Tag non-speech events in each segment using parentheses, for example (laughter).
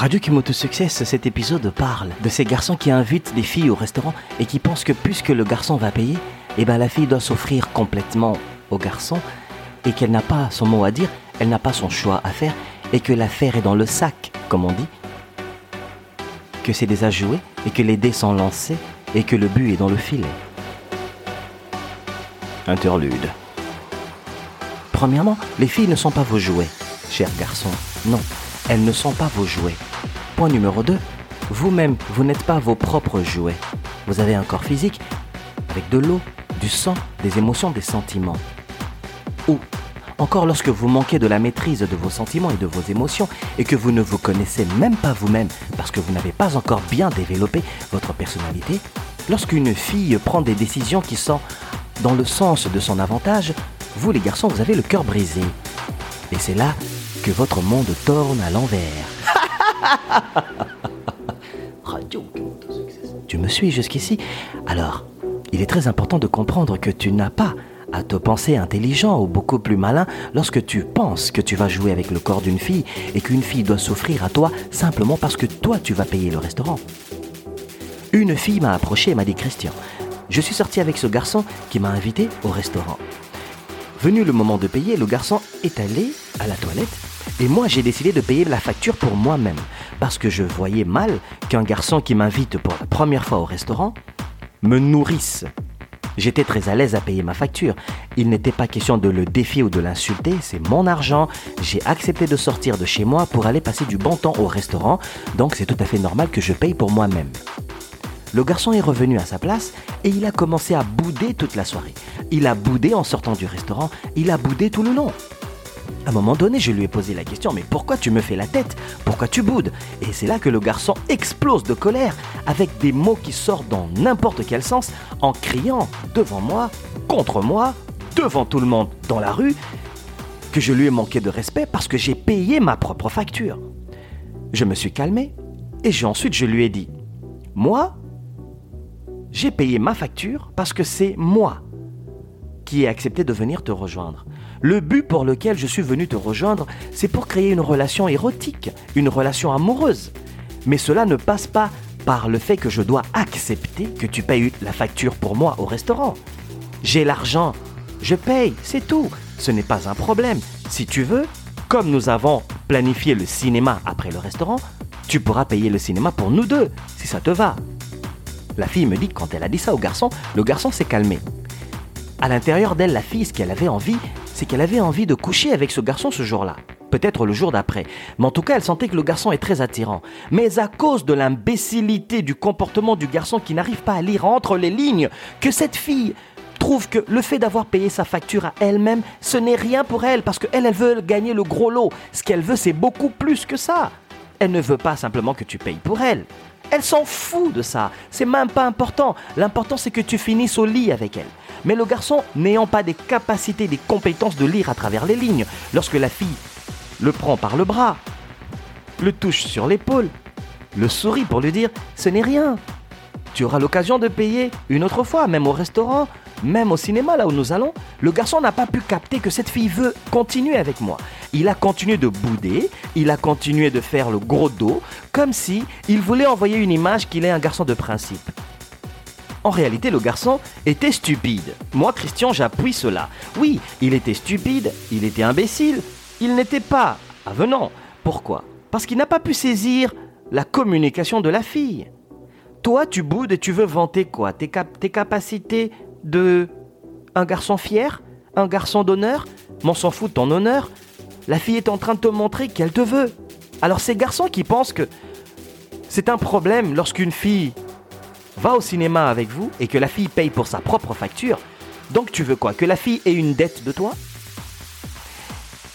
Radio Kimoto Success, cet épisode parle de ces garçons qui invitent des filles au restaurant et qui pensent que puisque le garçon va payer, eh ben la fille doit s'offrir complètement au garçon et qu'elle n'a pas son mot à dire, elle n'a pas son choix à faire et que l'affaire est dans le sac, comme on dit. Que c'est déjà joué et que les dés sont lancés et que le but est dans le filet. Interlude. Premièrement, les filles ne sont pas vos jouets, chers garçons. Non, elles ne sont pas vos jouets. Point numéro 2. Vous-même, vous, n'êtes pas vos propres jouets. Vous avez un corps physique avec de l'eau, du sang, des émotions, des sentiments. Ou encore lorsque vous manquez de la maîtrise de vos sentiments et de vos émotions et que vous ne vous connaissez même pas vous-même parce que vous n'avez pas encore bien développé votre personnalité, lorsqu'une fille prend des décisions qui sont dans le sens de son avantage, vous les garçons, vous avez le cœur brisé. Et c'est là que votre monde tourne à l'envers. (laughs) Radio Tu me suis jusqu'ici Alors, il est très important de comprendre que tu n'as pas à te penser intelligent ou beaucoup plus malin lorsque tu penses que tu vas jouer avec le corps d'une fille et qu'une fille doit s'offrir à toi simplement parce que toi tu vas payer le restaurant. Une fille m'a approché et m'a dit Christian, je suis sorti avec ce garçon qui m'a invité au restaurant. Venu le moment de payer, le garçon est allé à la toilette et moi j'ai décidé de payer la facture pour moi-même parce que je voyais mal qu'un garçon qui m'invite pour la première fois au restaurant me nourrisse. J'étais très à l'aise à payer ma facture. Il n'était pas question de le défier ou de l'insulter, c'est mon argent. J'ai accepté de sortir de chez moi pour aller passer du bon temps au restaurant, donc c'est tout à fait normal que je paye pour moi-même. Le garçon est revenu à sa place et il a commencé à bouder toute la soirée. Il a boudé en sortant du restaurant, il a boudé tout le long. À un moment donné, je lui ai posé la question, mais pourquoi tu me fais la tête? Pourquoi tu boudes? Et c'est là que le garçon explose de colère, avec des mots qui sortent dans n'importe quel sens, en criant devant moi, contre moi, devant tout le monde dans la rue, que je lui ai manqué de respect parce que j'ai payé ma propre facture. Je me suis calmé et ensuite je lui ai dit, moi, j'ai payé ma facture parce que c'est moi qui ai accepté de venir te rejoindre. Le but pour lequel je suis venu te rejoindre, c'est pour créer une relation érotique, une relation amoureuse. Mais cela ne passe pas par le fait que je dois accepter que tu payes la facture pour moi au restaurant. J'ai l'argent, je paye, c'est tout. Ce n'est pas un problème. Si tu veux, comme nous avons planifié le cinéma après le restaurant, tu pourras payer le cinéma pour nous deux, si ça te va. La fille me dit que quand elle a dit ça au garçon, le garçon s'est calmé. À l'intérieur d'elle, la fille, ce qu'elle avait envie, c'est qu'elle avait envie de coucher avec ce garçon ce jour-là. Peut-être le jour d'après. Mais en tout cas, elle sentait que le garçon est très attirant. Mais à cause de l'imbécilité du comportement du garçon qui n'arrive pas à lire entre les lignes, que cette fille trouve que le fait d'avoir payé sa facture à elle-même, ce n'est rien pour elle, parce qu'elle, elle veut gagner le gros lot. Ce qu'elle veut, c'est beaucoup plus que ça. Elle ne veut pas simplement que tu payes pour elle. Elle s'en fout de ça. C'est même pas important. L'important, c'est que tu finisses au lit avec elle. Mais le garçon, n'ayant pas des capacités, des compétences de lire à travers les lignes, lorsque la fille le prend par le bras, le touche sur l'épaule, le sourit pour lui dire ce n'est rien. Tu auras l'occasion de payer une autre fois, même au restaurant, même au cinéma, là où nous allons. Le garçon n'a pas pu capter que cette fille veut continuer avec moi. Il a continué de bouder, il a continué de faire le gros dos, comme si il voulait envoyer une image qu'il est un garçon de principe. En réalité, le garçon était stupide. Moi, Christian, j'appuie cela. Oui, il était stupide, il était imbécile, il n'était pas avenant. Pourquoi? Parce qu'il n'a pas pu saisir la communication de la fille. Toi, tu boudes et tu veux vanter quoi? Tes, capacités de un garçon fier? Un garçon d'honneur? M'en s'en fout de ton honneur La fille est en train de te montrer qu'elle te veut. Alors ces garçons qui pensent que c'est un problème lorsqu'une fille va au cinéma avec vous et que la fille paye pour sa propre facture, donc tu veux quoi Que la fille ait une dette de toi?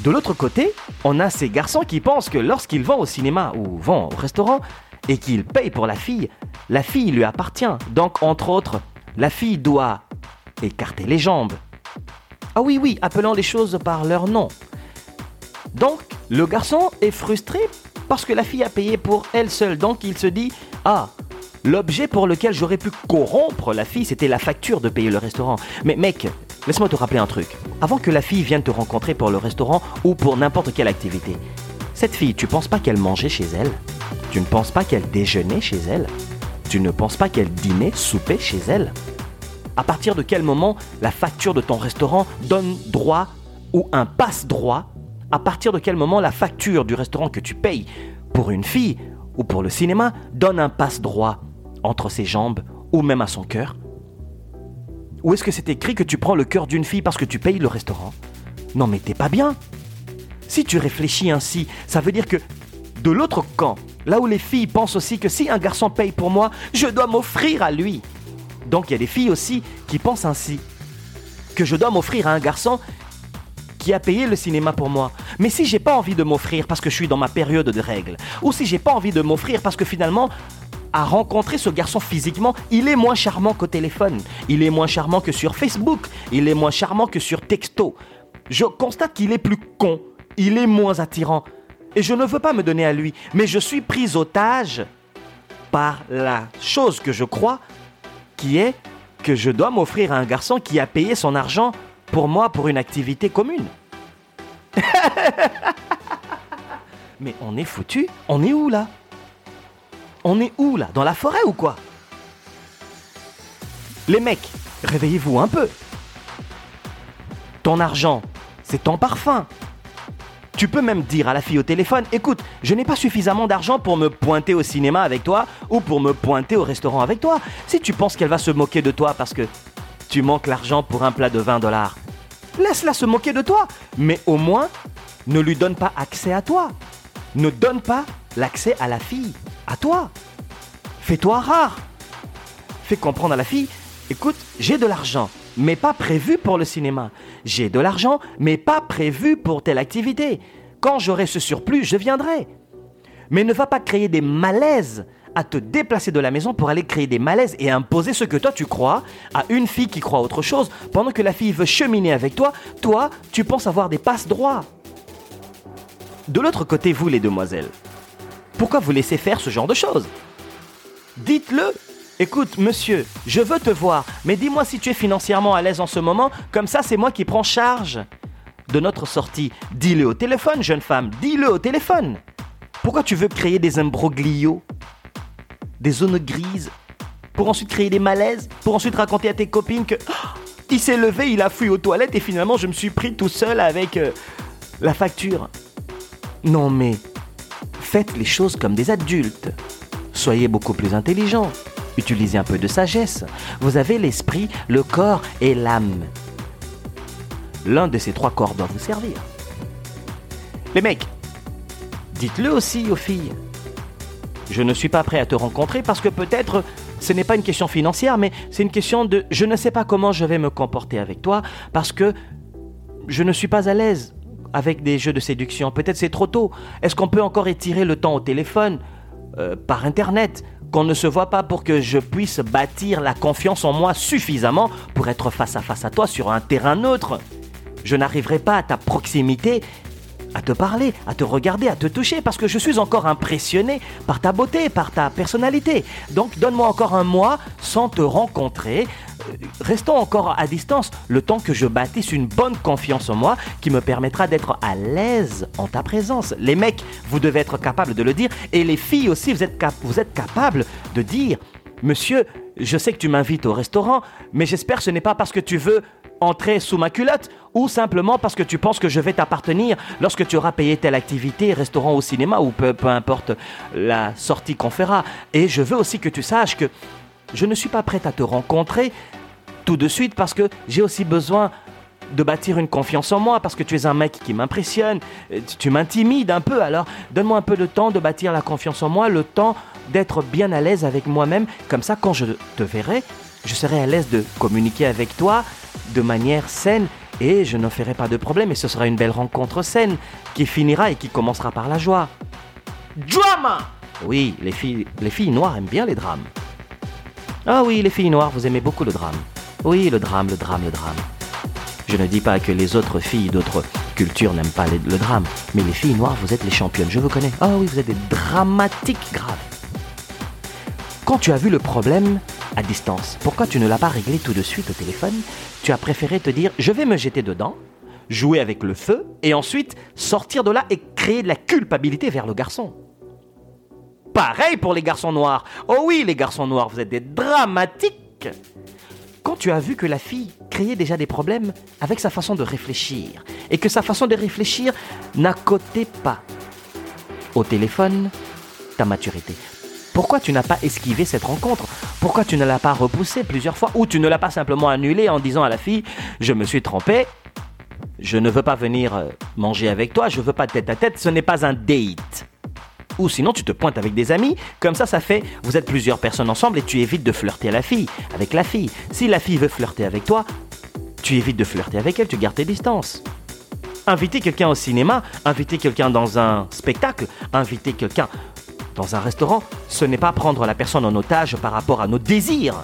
De l'autre côté, on a ces garçons qui pensent que lorsqu'ils vont au cinéma ou vont au restaurant et qu'ils payent pour la fille, la fille lui appartient. Donc entre autres, la fille doit écarter les jambes. Ah oui, oui, appelant les choses par leur nom. Donc, le garçon est frustré parce que la fille a payé pour elle seule. Donc, il se dit Ah, l'objet pour lequel j'aurais pu corrompre la fille, c'était la facture de payer le restaurant. Mais mec, laisse-moi te rappeler un truc. Avant que la fille vienne te rencontrer pour le restaurant ou pour n'importe quelle activité, Cette fille, tu penses pas qu'elle mangeait chez elle? Tu ne penses pas qu'elle déjeunait chez elle? Tu ne penses pas qu'elle dînait, soupait chez elle? À partir de quel moment la facture de ton restaurant donne droit ou un passe-droit À partir de quel moment la facture du restaurant que tu payes pour une fille ou pour le cinéma donne un passe-droit entre ses jambes ou même à son cœur? Ou est-ce que c'est écrit que tu prends le cœur d'une fille parce que tu payes le restaurant? Non mais t'es pas bien. Si tu réfléchis ainsi, ça veut dire que de l'autre camp, là où les filles pensent aussi que si un garçon paye pour moi, je dois m'offrir à lui. Donc il y a des filles aussi qui pensent ainsi, que je dois m'offrir à un garçon qui a payé le cinéma pour moi. Mais si j'ai pas envie de m'offrir parce que je suis dans ma période de règles, ou si j'ai pas envie de m'offrir parce que finalement, à rencontrer ce garçon physiquement, il est moins charmant qu'au téléphone, il est moins charmant que sur Facebook, il est moins charmant que sur texto. Je constate qu'il est plus con, il est moins attirant. Et je ne veux pas me donner à lui, mais je suis pris otage par la chose que je crois, qui est que je dois m'offrir à un garçon qui a payé son argent pour moi pour une activité commune. (laughs) mais on est foutu On est où là? On est où là? Dans la forêt ou quoi? Les mecs, réveillez-vous un peu. Ton argent, c'est ton parfum. Tu peux même dire à la fille au téléphone, écoute, je n'ai pas suffisamment d'argent pour me pointer au cinéma avec toi ou pour me pointer au restaurant avec toi. Si tu penses qu'elle va se moquer de toi parce que tu manques l'argent pour un plat de 20 dollars, laisse-la se moquer de toi. Mais au moins, ne lui donne pas accès à toi. Ne donne pas l'accès à la fille, à toi. Fais-toi rare. Fais comprendre à la fille, écoute, j'ai de l'argent mais pas prévu pour le cinéma. J'ai de l'argent, mais pas prévu pour telle activité. Quand j'aurai ce surplus, je viendrai. Mais ne va pas créer des malaises à te déplacer de la maison pour aller créer des malaises et imposer ce que toi tu crois à une fille qui croit autre chose, pendant que la fille veut cheminer avec toi, toi, tu penses avoir des passes droits. De l'autre côté, vous les demoiselles, pourquoi vous laissez faire ce genre de choses? Dites-le Écoute, monsieur, je veux te voir, mais dis-moi si tu es financièrement à l'aise en ce moment, comme ça c'est moi qui prends charge de notre sortie. Dis-le au téléphone, jeune femme, dis-le au téléphone. Pourquoi tu veux créer des imbroglios, des zones grises, pour ensuite créer des malaises, pour ensuite raconter à tes copines que oh, il s'est levé, il a fui aux toilettes et finalement je me suis pris tout seul avec euh, la facture. Non mais, faites les choses comme des adultes. Soyez beaucoup plus intelligents. Utilisez un peu de sagesse. Vous avez l'esprit, le corps et l'âme. L'un de ces trois corps doit vous servir. Les mecs, dites-le aussi aux filles. Je ne suis pas prêt à te rencontrer parce que peut-être ce n'est pas une question financière, mais c'est une question de je ne sais pas comment je vais me comporter avec toi parce que je ne suis pas à l'aise avec des jeux de séduction. Peut-être c'est trop tôt. Est-ce qu'on peut encore étirer le temps au téléphone, euh, par Internet qu'on ne se voit pas pour que je puisse bâtir la confiance en moi suffisamment pour être face à face à toi sur un terrain neutre? Je n'arriverai pas à ta proximité à te parler, à te regarder, à te toucher, parce que je suis encore impressionné par ta beauté, par ta personnalité. Donc donne-moi encore un mois sans te rencontrer. Euh, restons encore à distance, le temps que je bâtisse une bonne confiance en moi qui me permettra d'être à l'aise en ta présence. Les mecs, vous devez être capables de le dire, et les filles aussi, vous êtes, vous êtes capables de dire, monsieur, je sais que tu m'invites au restaurant, mais j'espère que ce n'est pas parce que tu veux entrer sous ma culotte ou simplement parce que tu penses que je vais t'appartenir lorsque tu auras payé telle activité, restaurant ou cinéma ou peu, peu importe la sortie qu'on fera. Et je veux aussi que tu saches que je ne suis pas prête à te rencontrer tout de suite parce que j'ai aussi besoin de bâtir une confiance en moi parce que tu es un mec qui m'impressionne, tu m'intimides un peu, alors donne-moi un peu de temps de bâtir la confiance en moi, le temps d'être bien à l'aise avec moi-même, comme ça quand je te verrai, je serai à l'aise de communiquer avec toi de manière saine et je ne ferai pas de problème et ce sera une belle rencontre saine qui finira et qui commencera par la joie. Drama Oui, les filles, les filles noires aiment bien les drames. Ah oui, les filles noires, vous aimez beaucoup le drame. Oui, le drame, le drame, le drame. Je ne dis pas que les autres filles d'autres cultures n'aiment pas le drame, mais les filles noires, vous êtes les championnes, je vous connais. Ah oui, vous êtes des dramatiques graves. Quand tu as vu le problème, distance. Pourquoi tu ne l'as pas réglé tout de suite au téléphone? Tu as préféré te dire je vais me jeter dedans, jouer avec le feu et ensuite sortir de là et créer de la culpabilité vers le garçon. Pareil pour les garçons noirs. Oh oui, les garçons noirs, vous êtes des dramatiques. Quand tu as vu que la fille créait déjà des problèmes avec sa façon de réfléchir et que sa façon de réfléchir n'accotait pas au téléphone ta maturité. Pourquoi tu n'as pas esquivé cette rencontre? Pourquoi tu ne l'as pas repoussée plusieurs fois Ou tu ne l'as pas simplement annulée en disant à la fille Je me suis trompé, je ne veux pas venir euh, manger avec toi, je veux pas tête à tête, ce n'est pas un date. Ou sinon, tu te pointes avec des amis. Comme ça, ça fait, vous êtes plusieurs personnes ensemble et tu évites de flirter à la fille, avec la fille. Si la fille veut flirter avec toi, tu évites de flirter avec elle, tu gardes tes distances. Inviter quelqu'un au cinéma, inviter quelqu'un dans un spectacle, inviter quelqu'un un restaurant, ce n'est pas prendre la personne en otage par rapport à nos désirs.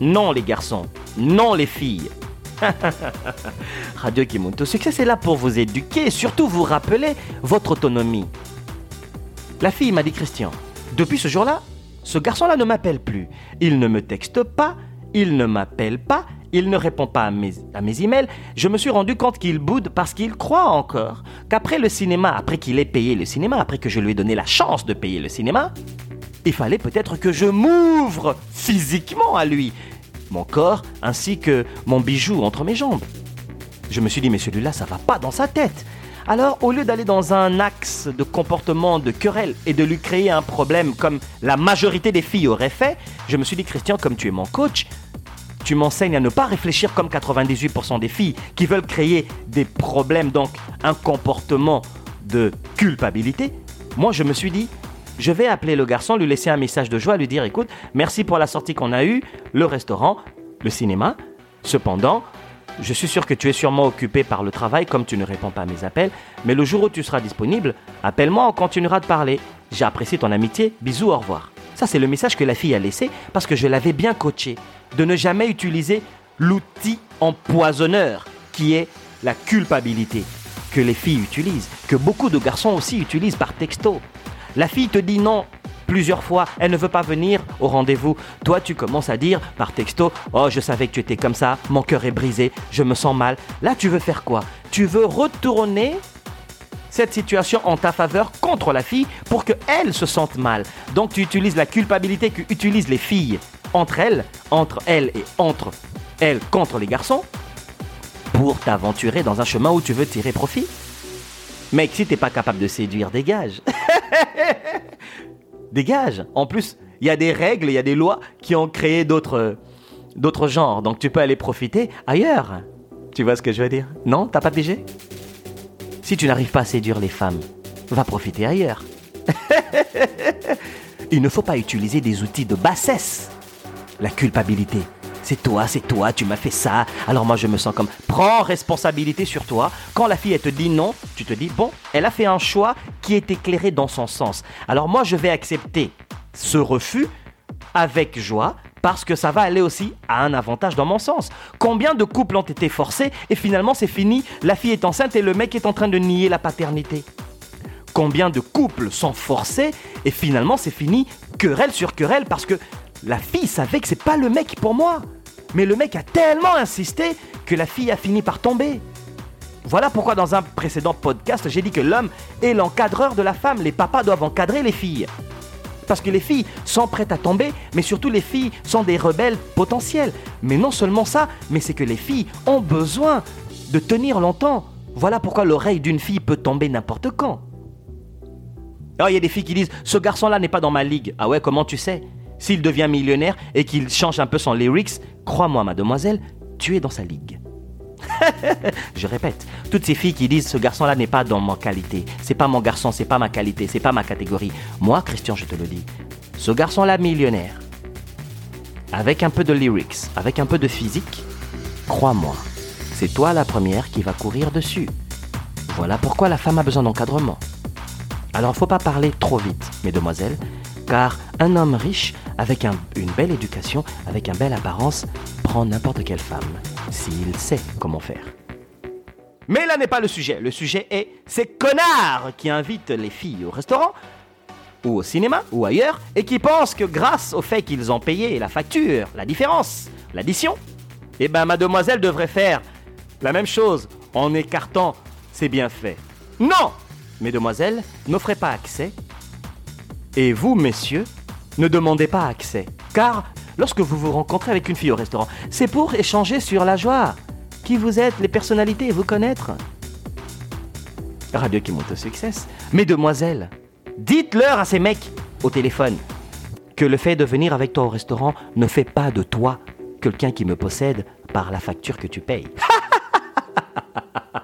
Non les garçons, non les filles. (laughs) Radio Kimonto Succès c'est là pour vous éduquer et surtout vous rappeler votre autonomie. La fille m'a dit Christian, depuis ce jour-là, ce garçon-là ne m'appelle plus. Il ne me texte pas, il ne m'appelle pas, il ne répond pas à mes, à emails. Je me suis rendu compte qu'il boude parce qu'il croit encore qu'après le cinéma, après qu'il ait payé le cinéma, après que je lui ai donné la chance de payer le cinéma, il fallait peut-être que je m'ouvre physiquement à lui, mon corps ainsi que mon bijou entre mes jambes. Je me suis dit, mais celui-là, ça va pas dans sa tête. Alors, au lieu d'aller dans un axe de comportement de querelle et de lui créer un problème comme la majorité des filles auraient fait, je me suis dit, Christian, comme tu es mon coach, tu m'enseignes à ne pas réfléchir comme 98% des filles qui veulent créer des problèmes, donc un comportement de culpabilité. Moi, je me suis dit, je vais appeler le garçon, lui laisser un message de joie, lui dire, écoute, merci pour la sortie qu'on a eue, le restaurant, le cinéma. Cependant, je suis sûr que tu es sûrement occupé par le travail comme tu ne réponds pas à mes appels, mais le jour où tu seras disponible, appelle-moi, on continuera de parler. J'apprécie ton amitié, bisous, au revoir. Ça, c'est le message que la fille a laissé parce que je l'avais bien coaché de ne jamais utiliser l'outil empoisonneur qui est la culpabilité que les filles utilisent, que beaucoup de garçons aussi utilisent par texto. La fille te dit non, plusieurs fois, elle ne veut pas venir au rendez-vous. Toi, tu commences à dire par texto, oh, je savais que tu étais comme ça, mon cœur est brisé, je me sens mal. Là, tu veux faire quoi? Tu veux retourner cette situation en ta faveur contre la fille pour qu'elle se sente mal. Donc tu utilises la culpabilité qu'utilisent les filles entre elles, entre elles et entre elles contre les garçons, pour t'aventurer dans un chemin où tu veux tirer profit. Mec, si t'es pas capable de séduire, dégage. (laughs) dégage. En plus, il y a des règles, il y a des lois qui ont créé d'autres d'autres genres. Donc tu peux aller profiter ailleurs. Tu vois ce que je veux dire? Non? T'as pas pigé? Si tu n'arrives pas à séduire les femmes, va profiter ailleurs. (laughs) Il ne faut pas utiliser des outils de bassesse. La culpabilité. C'est toi, c'est toi, tu m'as fait ça. Alors moi je me sens comme prends responsabilité sur toi. Quand la fille elle te dit non, tu te dis bon, elle a fait un choix qui est éclairé dans son sens. Alors moi je vais accepter ce refus avec joie parce que ça va aller aussi à un avantage dans mon sens. Combien de couples ont été forcés et finalement c'est fini, la fille est enceinte et le mec est en train de nier la paternité Combien de couples sont forcés et finalement c'est fini, querelle sur querelle parce que la fille savait que c'est pas le mec pour moi. Mais le mec a tellement insisté que la fille a fini par tomber. Voilà pourquoi dans un précédent podcast, j'ai dit que l'homme est l'encadreur de la femme. Les papas doivent encadrer les filles. Parce que les filles sont prêtes à tomber, mais surtout les filles sont des rebelles potentiels. Mais non seulement ça, mais c'est que les filles ont besoin de tenir longtemps. Voilà pourquoi l'oreille d'une fille peut tomber n'importe quand. Alors il y a des filles qui disent, ce garçon-là n'est pas dans ma ligue. Ah ouais, comment tu sais? S'il devient millionnaire et qu'il change un peu son lyrics, crois-moi, mademoiselle, tu es dans sa ligue. (laughs) je répète, toutes ces filles qui disent ce garçon-là n'est pas dans ma qualité, c'est pas mon garçon, c'est pas ma qualité, c'est pas ma catégorie. Moi, Christian, je te le dis, ce garçon-là millionnaire, avec un peu de lyrics, avec un peu de physique, crois-moi, c'est toi la première qui va courir dessus. Voilà pourquoi la femme a besoin d'encadrement. Alors, faut pas parler trop vite, mesdemoiselles, car un homme riche, avec une belle éducation, avec une belle apparence, n'importe quelle femme, s'il sait comment faire. Mais là n'est pas le sujet. Le sujet est ces connards qui invitent les filles au restaurant, ou au cinéma, ou ailleurs, et qui pensent que grâce au fait qu'ils ont payé la facture, la différence, l'addition, eh ben mademoiselle devrait faire la même chose en écartant ses bienfaits. Non Mesdemoiselles, n'offrez pas accès. Et vous, messieurs, ne demandez pas accès. Car lorsque vous vous rencontrez avec une fille au restaurant, c'est pour échanger sur la joie. Qui vous êtes, les personnalités et vous connaître. Radio qui monte au succès. Mesdemoiselles, dites-leur à ces mecs au téléphone que le fait de venir avec toi au restaurant ne fait pas de toi quelqu'un qui me possède par la facture que tu payes. (laughs)